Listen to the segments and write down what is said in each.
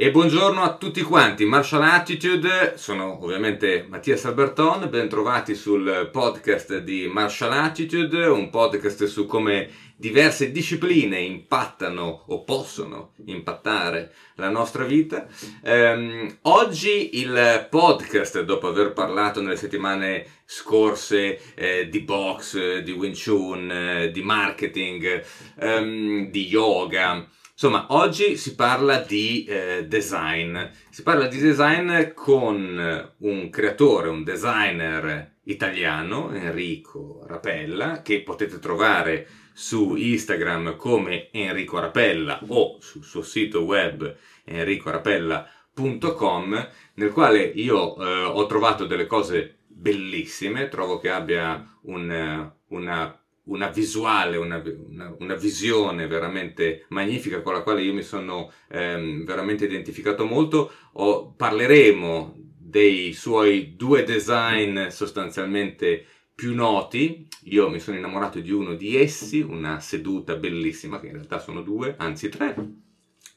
E buongiorno a tutti quanti, Martial Attitude, sono ovviamente Mattias Alberton, ben trovati sul podcast di Martial Attitude, un podcast su come diverse discipline impattano o possono impattare la nostra vita. Um, oggi il podcast, dopo aver parlato nelle settimane scorse eh, di box, di Wing Chun, eh, di marketing, um, di yoga, Insomma, oggi si parla di eh, design. Si parla di design con un creatore, un designer italiano, Enrico Rapella, che potete trovare su Instagram come Enrico Rapella o sul suo sito web enricorapella.com, nel quale io eh, ho trovato delle cose bellissime, trovo che abbia un, una una visuale, una, una, una, visione veramente magnifica con la quale io mi sono ehm, veramente identificato molto. O, parleremo dei suoi due design sostanzialmente più noti. Io mi sono innamorato di uno di essi, una seduta bellissima, che in realtà sono due, anzi tre,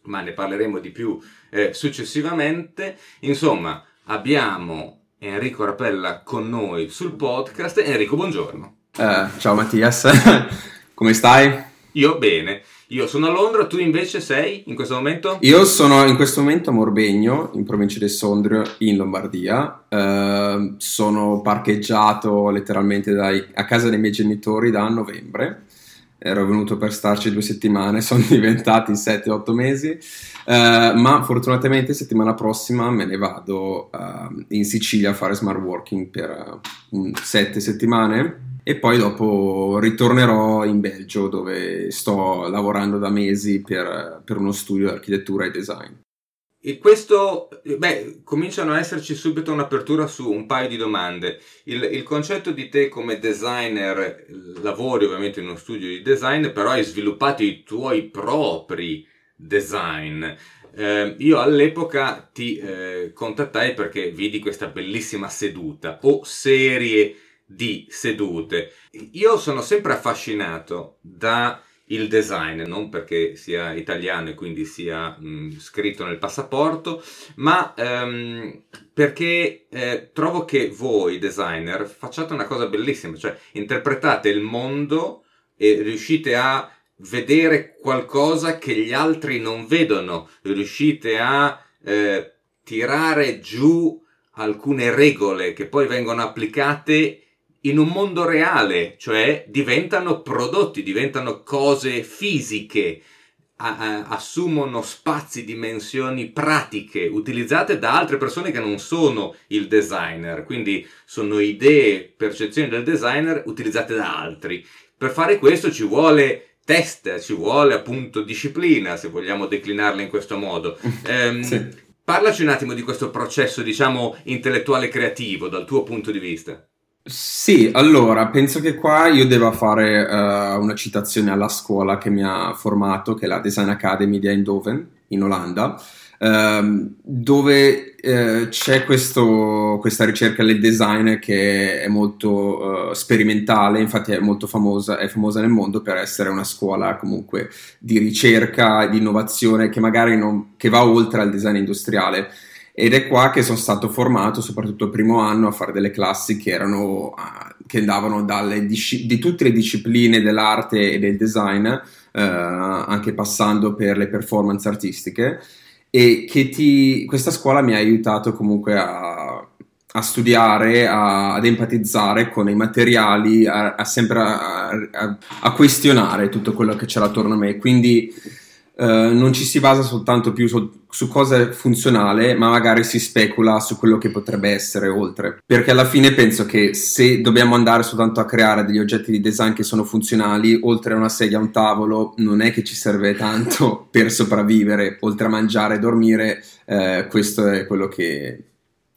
ma ne parleremo di più eh, successivamente. Insomma, abbiamo Enrico Rapella con noi sul podcast. Enrico, buongiorno. Uh, ciao Mattias, come stai? Io bene, io sono a Londra, tu invece sei in questo momento? Io sono in questo momento a Morbegno, in provincia di Sondrio, in Lombardia. Uh, sono parcheggiato letteralmente dai, a casa dei miei genitori da novembre. Ero venuto per starci due settimane, sono diventati 7-8 mesi, uh, ma fortunatamente settimana prossima me ne vado in Sicilia a fare smart working per 7 settimane e poi dopo ritornerò in Belgio dove sto lavorando da mesi per, per uno studio di architettura e design. E questo, beh, cominciano a esserci subito un'apertura su un paio di domande. Il, il, concetto di te come designer, lavori ovviamente in uno studio di design, però hai sviluppato i tuoi propri design. Eh, io all'epoca ti eh, contattai perché vidi questa bellissima seduta o serie di sedute. Io sono sempre affascinato da il design, non perché sia italiano e quindi sia mh, scritto nel passaporto, ma ehm, perché eh, trovo che voi designer facciate una cosa bellissima, cioè interpretate il mondo e riuscite a vedere qualcosa che gli altri non vedono, riuscite a eh, tirare giù alcune regole che poi vengono applicate in un mondo reale, cioè diventano prodotti, diventano cose fisiche, assumono spazi, dimensioni pratiche utilizzate da altre persone che non sono il designer, quindi sono idee, percezioni del designer utilizzate da altri. Per fare questo ci vuole test, ci vuole appunto disciplina, se vogliamo declinarla in questo modo. Um, sì. Parlaci un attimo di questo processo, diciamo, intellettuale creativo dal tuo punto di vista. Sì, allora penso che qua io debba fare uh, una citazione alla scuola che mi ha formato, che è la Design Academy di Eindhoven, in Olanda, uh, dove uh, c'è questo, questa ricerca del design che è molto eh, sperimentale, infatti è molto famosa, è famosa nel mondo per essere una scuola comunque di ricerca, di innovazione che magari non, che va oltre al design industriale ed è qua che sono stato formato, soprattutto il primo anno, a fare delle classi che erano che andavano disci- di tutte le discipline dell'arte e del design, eh, anche passando per le performance artistiche. E che ti, questa scuola mi ha aiutato comunque a, a studiare, a, ad empatizzare con i materiali, a, a sempre a, questionare tutto quello che c'era attorno a me. Quindi Uh, non ci si basa soltanto più su, su cosa funzionale, ma magari si specula su quello che potrebbe essere oltre. Perché alla fine penso che se dobbiamo andare soltanto a creare degli oggetti di design che sono funzionali, oltre a una sedia a un tavolo, non è che ci serve tanto per sopravvivere, oltre a mangiare e dormire, uh, questo è quello che,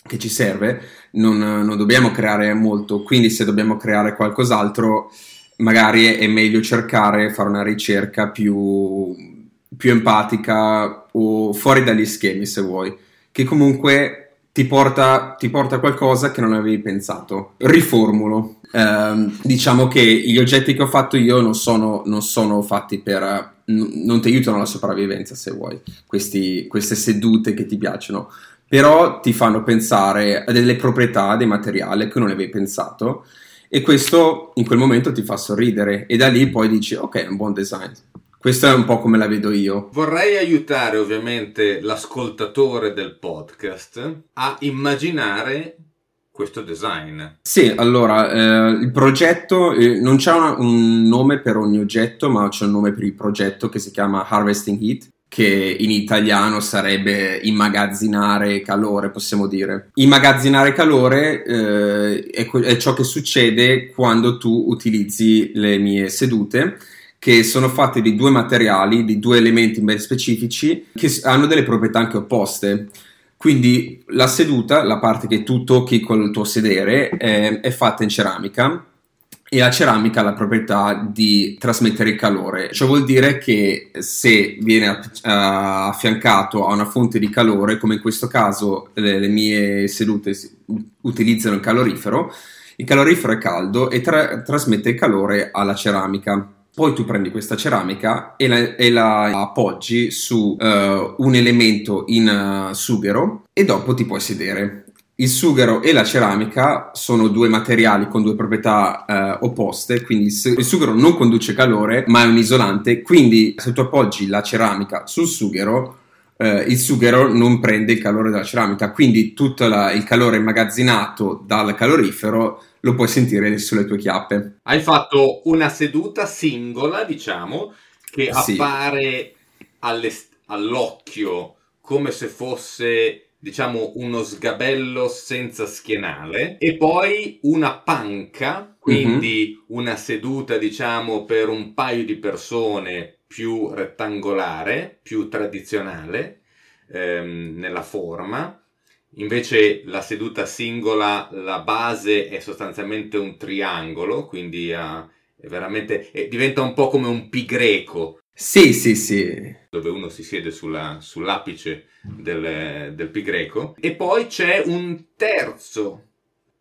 che ci serve. Non, non dobbiamo creare molto, quindi se dobbiamo creare qualcos'altro, magari è meglio cercare, fare una ricerca più più empatica o fuori dagli schemi se vuoi, che comunque ti porta, ti porta a qualcosa che non avevi pensato. Riformulo. Eh, diciamo che gli oggetti che ho fatto io non sono, non sono fatti per, n- non ti aiutano alla sopravvivenza se vuoi, questi, queste sedute che ti piacciono, però ti fanno pensare a delle proprietà dei materiali che non avevi pensato e questo in quel momento ti fa sorridere e da lì poi dici ok è un buon design. Questo è un po' come la vedo io. Vorrei aiutare ovviamente l'ascoltatore del podcast a immaginare questo design. Sì, allora, eh, il progetto eh, non c'è una, un nome per ogni oggetto, ma c'è un nome per il progetto che si chiama Harvesting Heat, che in italiano sarebbe immagazzinare calore, possiamo dire. Immagazzinare calore eh, è, è ciò che succede quando tu utilizzi le mie sedute che sono fatte di due materiali, di due elementi ben specifici, che hanno delle proprietà anche opposte. Quindi la seduta, la parte che tu tocchi col tuo sedere, è, è fatta in ceramica e la ceramica ha la proprietà di trasmettere il calore. Ciò vuol dire che se viene affiancato a una fonte di calore, come in questo caso le, le mie sedute utilizzano il calorifero, il calorifero è caldo e tra- trasmette il calore alla ceramica. Poi tu prendi questa ceramica e la, e la appoggi su uh, un elemento in uh, sughero e dopo ti puoi sedere. Il sughero e la ceramica sono due materiali con due proprietà uh, opposte, quindi il sughero non conduce calore ma è un isolante, quindi se tu appoggi la ceramica sul sughero il sughero non prende il calore della ceramica, quindi tutto la, il calore immagazzinato dal calorifero lo puoi sentire sulle tue chiappe. Hai fatto una seduta singola, diciamo, che sì. appare all'occhio come se fosse diciamo uno sgabello senza schienale e poi una panca, quindi mm-hmm. una seduta diciamo per un paio di persone più rettangolare, più tradizionale ehm, nella forma Invece la seduta singola, la base è sostanzialmente un triangolo, quindi uh, è veramente, è, diventa un po' come un pi greco. Sì, sì, sì. Dove uno si siede sulla, sull'apice del, del pi greco. E poi c'è un terzo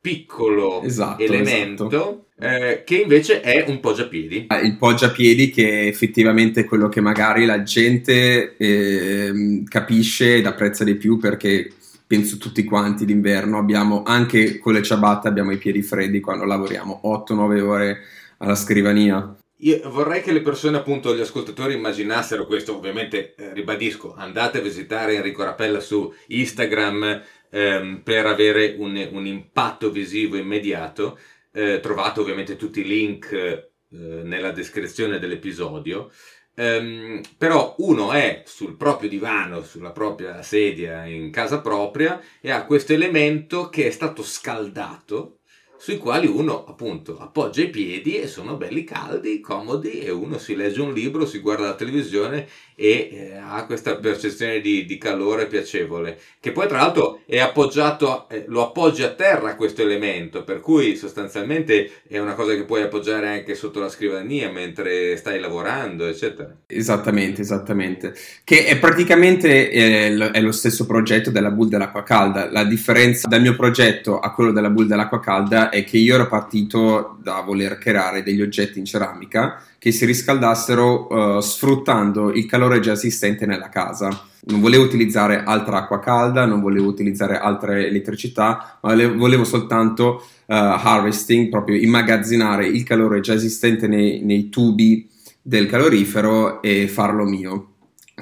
piccolo esatto, elemento esatto. Eh, che invece è un poggiapiedi. Ah, il poggiapiedi che effettivamente è quello che magari la gente eh, capisce ed apprezza di più perché penso tutti quanti d'inverno, abbiamo anche con le ciabatte abbiamo i piedi freddi quando lavoriamo 8-9 ore alla scrivania. Io vorrei che le persone, appunto, gli ascoltatori immaginassero questo, ovviamente eh, ribadisco, andate a visitare Enrico Rappella su Instagram ehm, per avere un, un, impatto visivo immediato, eh, trovate ovviamente tutti i link eh, nella descrizione dell'episodio. Um, però uno è sul proprio divano, sulla propria sedia in casa propria e ha questo elemento che è stato scaldato sui quali uno appunto appoggia i piedi e sono belli caldi, comodi e uno si legge un libro, si guarda la televisione e eh, ha questa percezione di, di, calore piacevole che poi tra l'altro è appoggiato, eh, lo appoggi a terra questo elemento per cui sostanzialmente è una cosa che puoi appoggiare anche sotto la scrivania mentre stai lavorando eccetera. Esattamente, esattamente. Che è praticamente eh, è lo stesso progetto della bull dell'acqua calda. La differenza dal mio progetto a quello della bull dell'acqua calda è che io ero partito da voler creare degli oggetti in ceramica che si riscaldassero uh, sfruttando il calore già esistente nella casa. Non volevo utilizzare altra acqua calda, non volevo utilizzare altra elettricità, ma volevo soltanto uh, harvesting, proprio immagazzinare il calore già esistente nei, nei tubi del calorifero e farlo mio.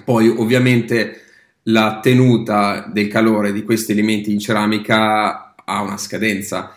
Poi ovviamente la tenuta del calore di questi elementi in ceramica ha una scadenza,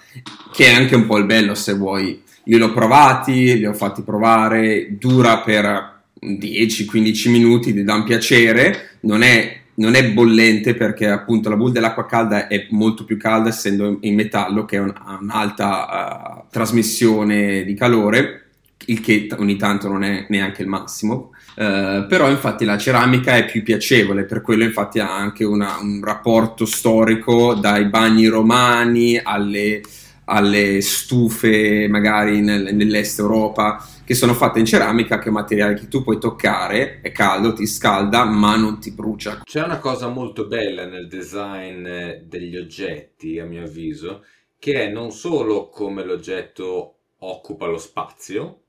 che è anche un po' il bello se vuoi. Li ho provati, li ho fatti provare, dura per 10-15 minuti, ti dà un piacere, non è, non è, bollente perché appunto la bull dell'acqua calda è molto più calda essendo in metallo che ha un'alta uh, trasmissione di calore, il che ogni tanto non è neanche il massimo. Uh, però infatti la ceramica è più piacevole, per quello infatti ha anche una, un rapporto storico dai bagni romani alle, alle stufe magari nel, nell'est Europa che sono fatte in ceramica che è un materiale che tu puoi toccare, è caldo, ti scalda ma non ti brucia. C'è una cosa molto bella nel design degli oggetti a mio avviso che è non solo come l'oggetto occupa lo spazio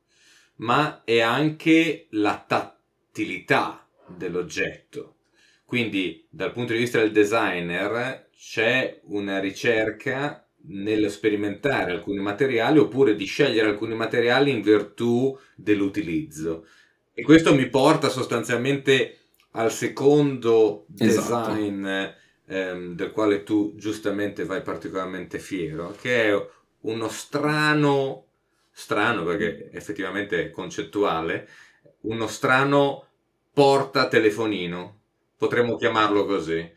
ma è anche la tattilità dell'oggetto. Quindi dal punto di vista del designer c'è una ricerca nello sperimentare alcuni materiali oppure di scegliere alcuni materiali in virtù dell'utilizzo. E questo mi porta sostanzialmente al secondo esatto. design ehm, del quale tu giustamente vai particolarmente fiero, che è uno strano, strano perché effettivamente è concettuale, uno strano porta telefonino, potremmo chiamarlo così.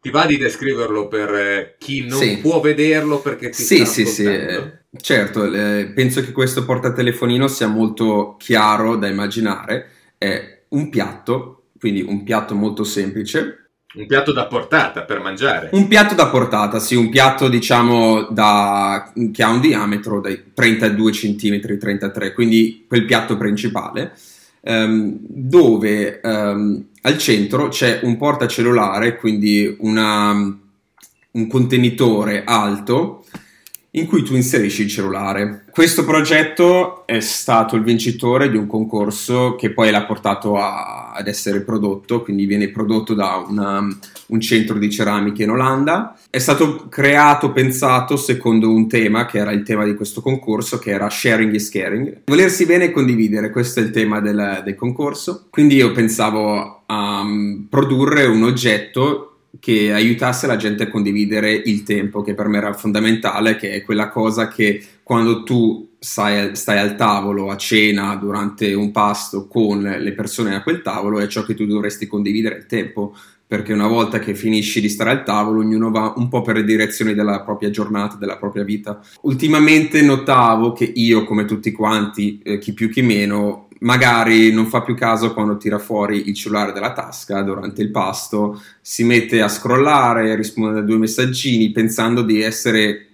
Ti va di descriverlo per eh, chi non sì. può vederlo perché ti sì, sta Sì, sì, eh, certo, eh, penso che questo portatelefonino sia molto chiaro da immaginare. È un piatto, quindi un piatto molto semplice. Un piatto da portata per mangiare. Un piatto da portata, sì, un piatto diciamo da, che ha un diametro dai 32 cm, 33, quindi quel piatto principale ehm, dove ehm, al centro c'è un portacellulare, quindi una, un contenitore alto in cui tu inserisci il cellulare. Questo progetto è stato il vincitore di un concorso che poi l'ha portato a, ad essere prodotto, quindi viene prodotto da una, un centro di ceramica in Olanda. È stato creato, pensato secondo un tema che era il tema di questo concorso, che era sharing is caring. Volersi bene e condividere, questo è il tema del, del concorso. Quindi io pensavo a um, produrre un oggetto che aiutasse la gente a condividere il tempo, che per me era fondamentale, che è quella cosa che quando tu stai, stai, al tavolo a cena durante un pasto con le persone a quel tavolo è ciò che tu dovresti condividere il tempo perché una volta che finisci di stare al tavolo ognuno va un po' per le direzioni della propria giornata, della propria vita. Ultimamente notavo che io, come tutti quanti, eh, chi più chi meno, magari non fa più caso quando tira fuori il cellulare dalla tasca durante il pasto, si mette a scrollare, risponde a due messaggini pensando di essere,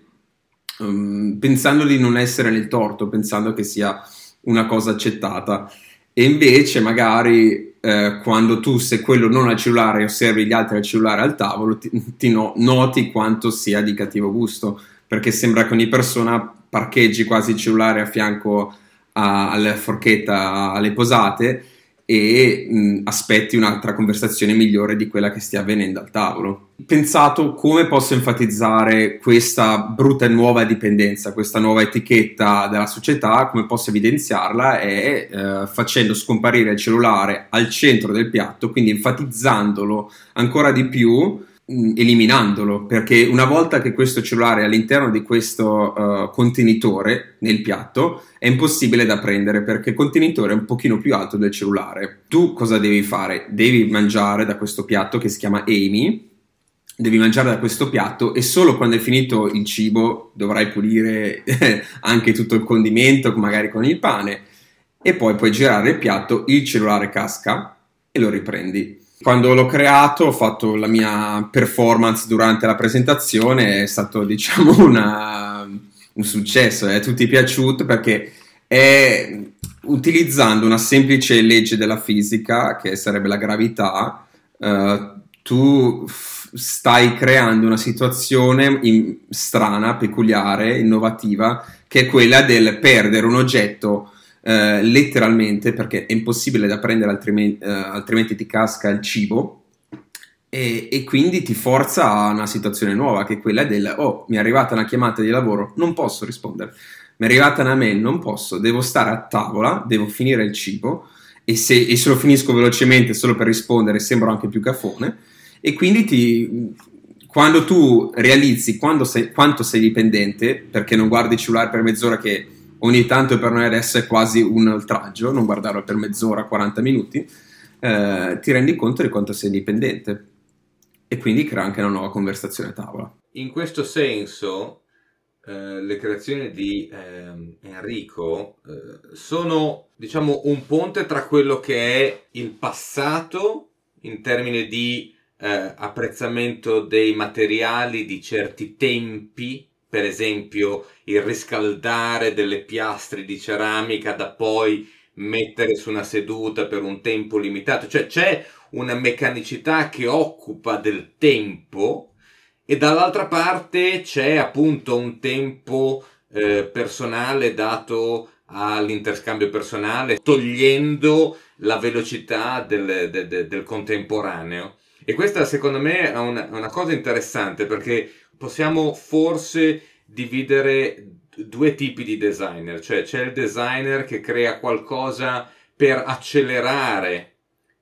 um, pensando di non essere nel torto, pensando che sia una cosa accettata. E invece magari eh, quando tu sei quello non al cellulare e osservi gli altri al cellulare al tavolo, ti, ti no, noti quanto sia di cattivo gusto, perché sembra che ogni persona parcheggi quasi il cellulare a fianco a, alla forchetta alle posate e mh, aspetti un'altra conversazione migliore di quella che stia avvenendo al tavolo. Pensato come posso enfatizzare questa brutta e nuova dipendenza, questa nuova etichetta della società, come posso evidenziarla è eh, facendo scomparire il cellulare al centro del piatto, quindi enfatizzandolo ancora di più eliminandolo perché una volta che questo cellulare è all'interno di questo uh, contenitore nel piatto è impossibile da prendere perché il contenitore è un pochino più alto del cellulare tu cosa devi fare? devi mangiare da questo piatto che si chiama Amy devi mangiare da questo piatto e solo quando è finito il cibo dovrai pulire anche tutto il condimento magari con il pane e poi puoi girare il piatto il cellulare casca e lo riprendi quando l'ho creato, ho fatto la mia performance durante la presentazione, è stato diciamo una, un successo, è a tutti piaciuto? Perché è utilizzando una semplice legge della fisica, che sarebbe la gravità, eh, tu stai creando una situazione in, strana, peculiare, innovativa, che è quella del perdere un oggetto eh, letteralmente perché è impossibile da prendere altrimenti, eh, altrimenti ti casca il cibo. E, e, quindi ti forza a una situazione nuova che è quella del oh mi è arrivata una chiamata di lavoro non posso rispondere. Mi è arrivata una mail non posso. Devo stare a tavola devo finire il cibo. E se, e se lo finisco velocemente solo per rispondere sembro anche più cafone. E quindi ti, quando tu realizzi sei, quanto sei dipendente perché non guardi il cellulare per mezz'ora che ogni tanto per noi adesso è quasi un oltraggio, non guardarlo per mezz'ora, 40 minuti, eh, ti rendi conto di quanto sei dipendente e quindi crea anche una nuova conversazione a tavola. In questo senso, eh, le creazioni di eh, Enrico sono, diciamo, un ponte tra quello che è il passato in termini di eh, apprezzamento dei materiali di certi tempi per esempio il riscaldare delle piastre di ceramica da poi mettere su una seduta per un tempo limitato, cioè c'è una meccanicità che occupa del tempo e dall'altra parte c'è appunto un tempo eh, personale dato all'interscambio personale, togliendo la velocità del, del, del contemporaneo. E questa secondo me è una, una cosa interessante perché possiamo forse dividere due tipi di designer, cioè c'è il designer che crea qualcosa per accelerare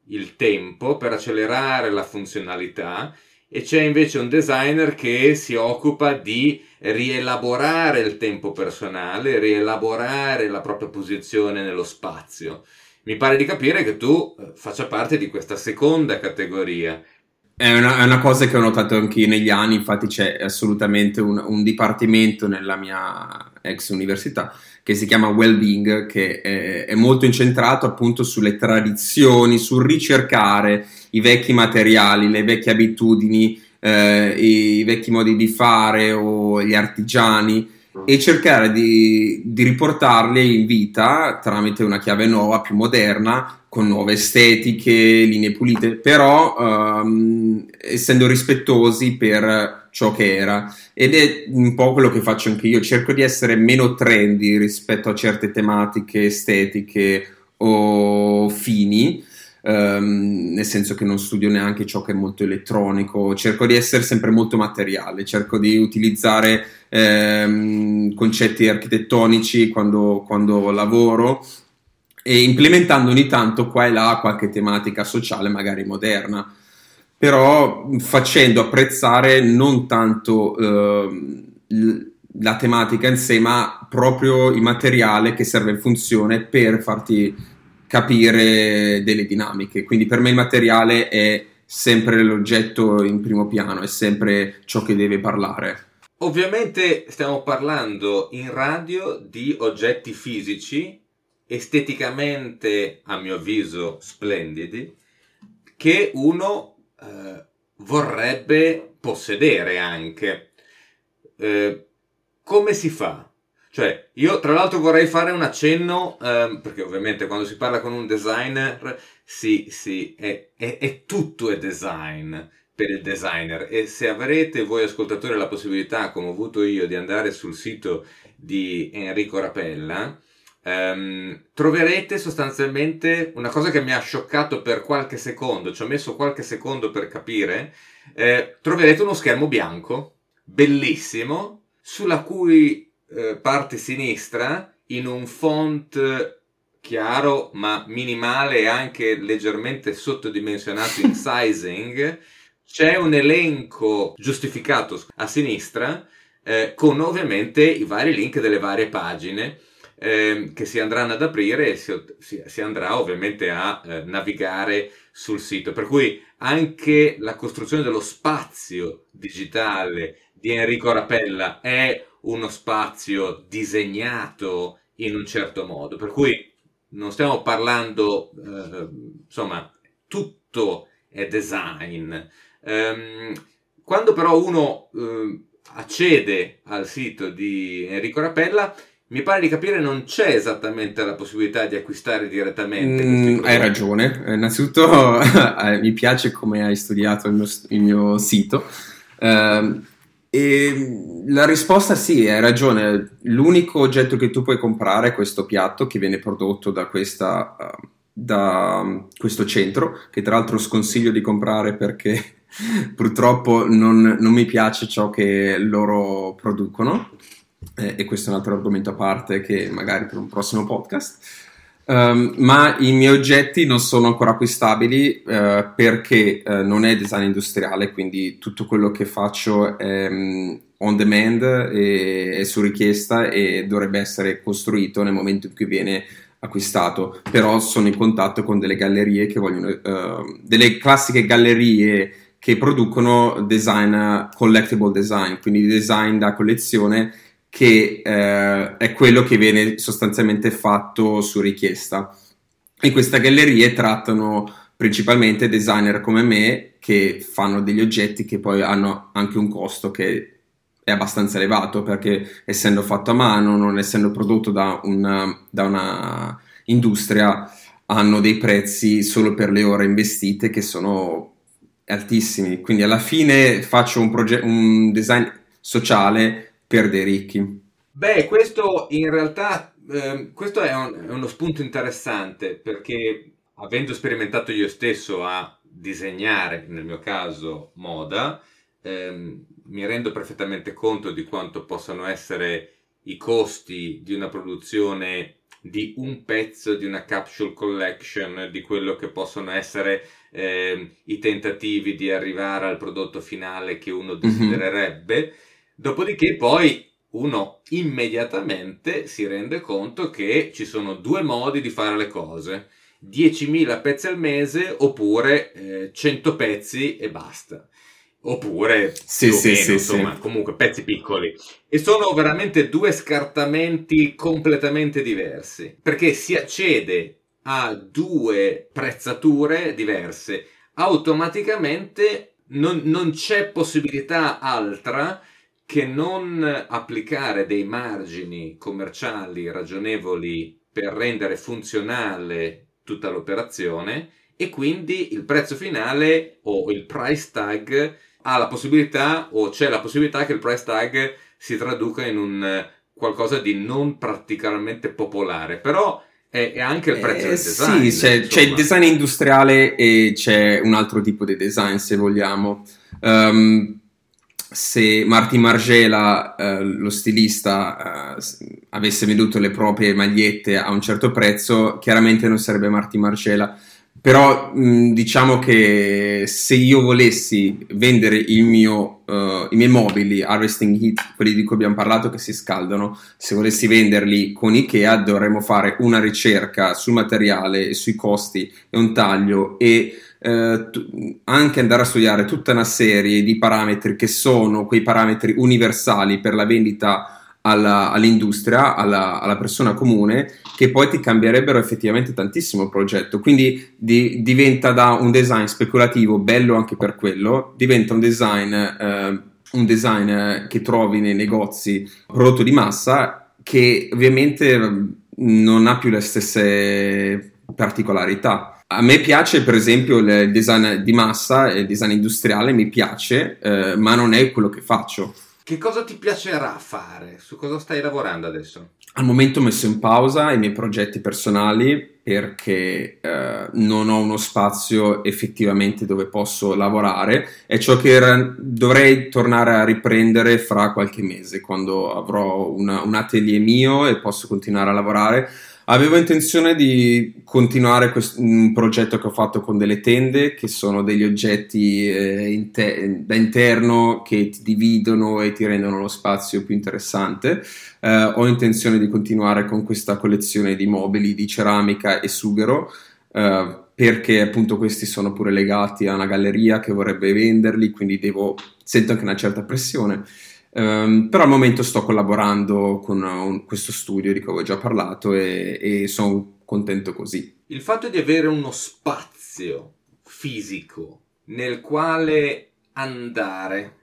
il tempo, per accelerare la funzionalità e c'è invece un designer che si occupa di rielaborare il tempo personale, rielaborare la propria posizione nello spazio. Mi pare di capire che tu eh, faccia parte di questa seconda categoria. È una, è una cosa che ho notato anche negli anni, infatti c'è assolutamente un, un dipartimento nella mia ex università che si chiama Wellbeing, che è, è, molto incentrato appunto sulle tradizioni, sul ricercare i vecchi materiali, le vecchie abitudini, eh, i vecchi modi di fare o gli artigiani e cercare di, di, riportarli in vita tramite una chiave nuova, più moderna, con nuove estetiche, linee pulite, però um, essendo rispettosi per ciò che era. Ed è un po' quello che faccio anche io, cerco di essere meno trendy rispetto a certe tematiche estetiche o fini Um, nel senso che non studio neanche ciò che è molto elettronico, cerco di essere sempre molto materiale, cerco di utilizzare um, concetti architettonici quando, quando, lavoro e implementando ogni tanto qua e là qualche tematica sociale magari moderna, però facendo apprezzare non tanto uh, la tematica in sé, ma proprio il materiale che serve in funzione per farti capire delle dinamiche. Quindi per me il materiale è sempre l'oggetto in primo piano, è sempre ciò che deve parlare. Ovviamente stiamo parlando in radio di oggetti fisici, esteticamente, a mio avviso, splendidi, che uno eh, vorrebbe possedere anche. Eh, come si fa? Cioè, io tra l'altro vorrei fare un accenno, ehm, perché ovviamente quando si parla con un designer, sì, sì, è, è, è tutto è design per il designer. E se avrete voi ascoltatori la possibilità, come ho avuto io, di andare sul sito di Enrico Rapella, ehm, troverete sostanzialmente una cosa che mi ha scioccato per qualche secondo, ci ho messo qualche secondo per capire, eh, troverete uno schermo bianco, bellissimo, sulla cui eh, parte sinistra in un font chiaro ma minimale e anche leggermente sottodimensionato in sizing c'è un elenco giustificato a sinistra eh, con ovviamente i vari link delle varie pagine eh, che si andranno ad aprire e si, si, si andrà ovviamente a eh, navigare sul sito. Per cui anche la costruzione dello spazio digitale di Enrico Rapella è uno spazio disegnato in un certo modo, per cui non stiamo parlando, eh, insomma, tutto è design. Um, quando però uno eh, accede al sito di Enrico Rapella, mi pare di capire non c'è esattamente la possibilità di acquistare direttamente. Mm, hai ragione, innanzitutto eh, mi piace come hai studiato il mio, il mio sito. Uh, e la risposta sì, hai ragione. L'unico oggetto che tu puoi comprare è questo piatto che viene prodotto da, questa, uh, da questo centro, che tra l'altro sconsiglio di comprare perché purtroppo non, non, mi piace ciò che loro producono. Eh, e questo è un altro argomento a parte che magari per un prossimo podcast. Um, ma i miei oggetti non sono ancora acquistabili uh, perché uh, non è design industriale, quindi tutto quello che faccio è um, on demand e è su richiesta e dovrebbe essere costruito nel momento in cui viene acquistato. Però sono in contatto con delle gallerie che vogliono, uh, delle classiche gallerie che producono design, collectible design, quindi design da collezione che eh, è quello che viene sostanzialmente fatto su richiesta. E queste gallerie trattano principalmente designer come me che fanno degli oggetti che poi hanno anche un costo che è abbastanza elevato perché essendo fatto a mano, non essendo prodotto da una, da una industria, hanno dei prezzi solo per le ore investite che sono altissimi. Quindi alla fine faccio un, proge- un design sociale per dei ricchi. Beh, questo in realtà eh, questo è, un, è uno spunto interessante perché avendo sperimentato io stesso a disegnare, nel mio caso, moda, ehm, mi rendo perfettamente conto di quanto possano essere i costi di una produzione di un pezzo di una capsule collection, di quello che possono essere eh, i tentativi di arrivare al prodotto finale che uno mhm. desidererebbe. Mm-hmm. Dopodiché poi uno immediatamente si rende conto che ci sono due modi di fare le cose. 10.000 pezzi al mese oppure eh, 100 pezzi e basta oppure sì, sì, meno, sì, insomma, comunque pezzi piccoli. E sono veramente due scartamenti completamente diversi, perché si accede a due prezzature diverse. Automaticamente non, non c'è possibilità altra che non applicare dei margini commerciali ragionevoli per rendere funzionale tutta l'operazione e quindi il prezzo finale o il price tag ha la possibilità o c'è la possibilità che il price tag si traduca in un eh, qualcosa di non particolarmente popolare, però è, è anche il prezzo eh, del design. Sì, c'è, c'è, il design industriale e c'è un altro tipo di design, se vogliamo. Um, se Martin Margela, eh, lo stilista, eh, avesse venduto le proprie magliette a un certo prezzo, chiaramente non sarebbe Martin Margela però mh, diciamo che se io volessi vendere mio, uh, i miei mobili Harvesting Heat, quelli di cui abbiamo parlato che si scaldano, se volessi venderli con Ikea dovremmo fare una ricerca sul materiale sui costi e un taglio e uh, t- anche andare a studiare tutta una serie di parametri che sono quei parametri universali per la vendita alla, all'industria, alla, alla, persona comune, che poi ti cambierebbero effettivamente tantissimo il progetto. Quindi di, diventa da un design speculativo, bello anche per quello, diventa un design, eh, un design che trovi nei negozi prodotto di massa che ovviamente non ha più le stesse particolarità. A me piace per esempio il design di massa, il design industriale mi piace, eh, ma non è quello che faccio. Che cosa ti piacerà fare? Su cosa stai lavorando adesso? Al momento ho messo in pausa i miei progetti personali perché eh, non ho uno spazio effettivamente dove posso lavorare è ciò che era, dovrei tornare a riprendere fra qualche mese quando avrò una, un atelier mio e posso continuare a lavorare Avevo intenzione di continuare quest- un progetto che ho fatto con delle tende, che sono degli oggetti eh, inter- da interno che ti dividono e ti rendono lo spazio più interessante. Eh, ho intenzione di continuare con questa collezione di mobili di ceramica e sughero. Eh, perché appunto questi sono pure legati a una galleria che vorrebbe venderli, quindi devo, sento anche una certa pressione. Um, però al momento sto collaborando con un, questo studio di cui avevo già parlato e, e sono contento così. Il fatto di avere uno spazio fisico nel quale andare,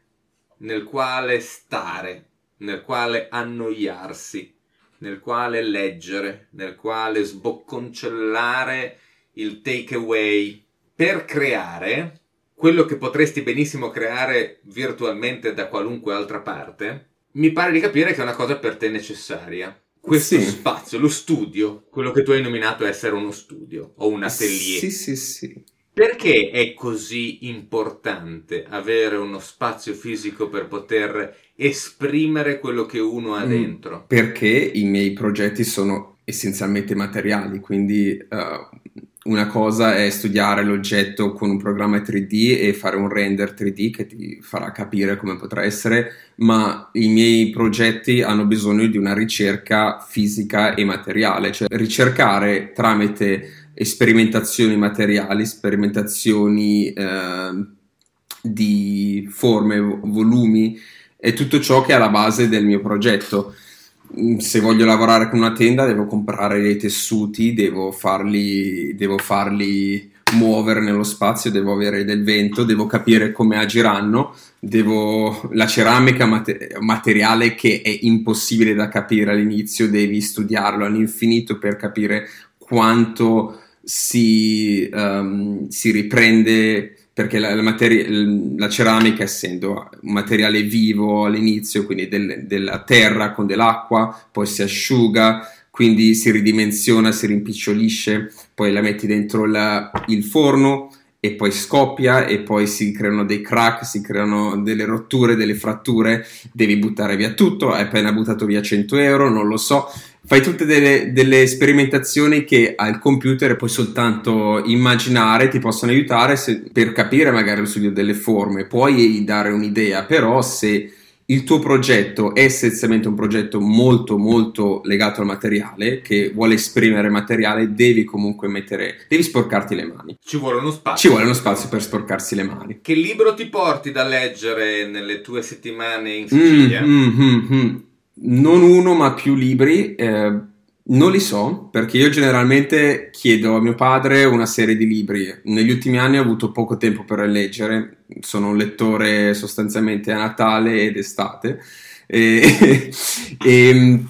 nel quale stare, nel quale annoiarsi, nel quale leggere, nel quale sbocconcellare il takeaway per creare quello che potresti benissimo creare virtualmente da qualunque altra parte, mi pare di capire che è una cosa per te necessaria. Questo sì. spazio, lo studio, quello che tu hai nominato essere uno studio o un atelier. Sì, sì, sì. Perché è così importante avere uno spazio fisico per poter esprimere quello che uno ha mm, dentro? Perché i miei progetti sono essenzialmente materiali, quindi uh, una cosa è studiare l'oggetto con un programma 3D e fare un render 3D che ti farà capire come potrà essere, ma i miei progetti hanno bisogno di una ricerca fisica e materiale, cioè ricercare tramite sperimentazioni materiali, sperimentazioni eh, di forme, volumi, è tutto ciò che è alla base del mio progetto se voglio lavorare con una tenda devo comprare dei tessuti, devo farli, devo farli muovere nello spazio, devo avere del vento, devo capire come agiranno, devo... la ceramica è materiale che è impossibile da capire all'inizio, devi studiarlo all'infinito per capire quanto si, um, si riprende perché la, la, materia, la, ceramica essendo un materiale vivo all'inizio, quindi del, della terra con dell'acqua, poi si asciuga, quindi si ridimensiona, si rimpicciolisce, poi la metti dentro la, il forno e poi scoppia e poi si creano dei crack, si creano delle rotture, delle fratture, devi buttare via tutto, hai appena buttato via 100 euro, non lo so, fai tutte delle, delle sperimentazioni che al computer puoi soltanto immaginare, ti possono aiutare se, per capire magari lo studio delle forme, puoi dare un'idea, però se il tuo progetto è essenzialmente un progetto molto molto legato al materiale che vuole esprimere materiale devi comunque mettere devi sporcarti le mani ci vuole uno spazio ci vuole uno spazio per sporcarsi le mani che libro ti porti da leggere nelle tue settimane in Sicilia? Mm, mm, mm, mm. Non uno ma più libri eh, non li so, perché io generalmente chiedo a mio padre una serie di libri. Negli ultimi anni ho avuto poco tempo per leggere, sono un lettore sostanzialmente a Natale ed estate. E, e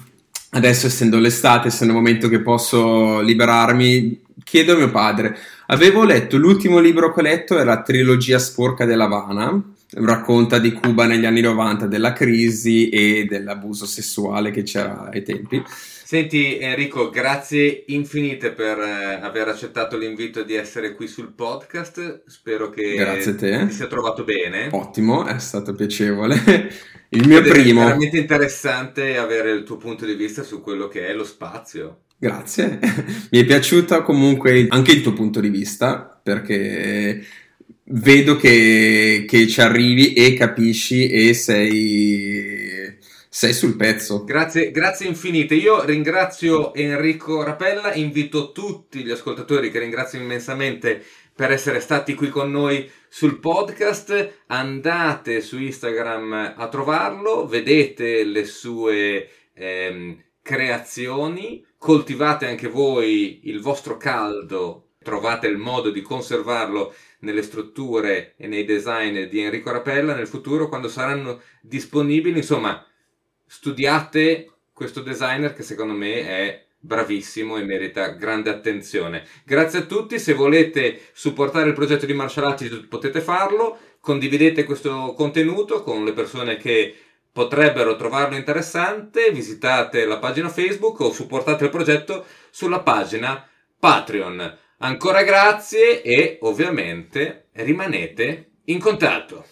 adesso, essendo l'estate, essendo il momento che posso liberarmi, chiedo a mio padre. Avevo letto l'ultimo libro che ho letto, era trilogia sporca dell'Havana, racconta di Cuba negli anni 90, della crisi e dell'abuso sessuale che c'era ai tempi. Senti Enrico, grazie infinite per eh, aver accettato l'invito di essere qui sul podcast. Spero che ti sia trovato bene. Ottimo, è stato piacevole. Il mio Ed primo. È veramente interessante avere il tuo punto di vista su quello che è lo spazio. Grazie. Mi è piaciuto comunque anche il tuo punto di vista perché vedo che, che ci arrivi e capisci e sei sei sul pezzo. Grazie, grazie infinite. Io ringrazio Enrico Rapella, invito tutti gli ascoltatori che ringrazio immensamente per essere stati qui con noi sul podcast. Andate su Instagram a trovarlo, vedete le sue ehm, creazioni, coltivate anche voi il vostro caldo, trovate il modo di conservarlo nelle strutture e nei design di Enrico Rapella nel futuro quando saranno disponibili. Insomma, studiate questo designer che secondo me è bravissimo e merita grande attenzione. Grazie a tutti, se volete supportare il progetto di Martial Attitude potete farlo, condividete questo contenuto con le persone che potrebbero trovarlo interessante, visitate la pagina Facebook o supportate il progetto sulla pagina Patreon. Ancora grazie e ovviamente rimanete in contatto.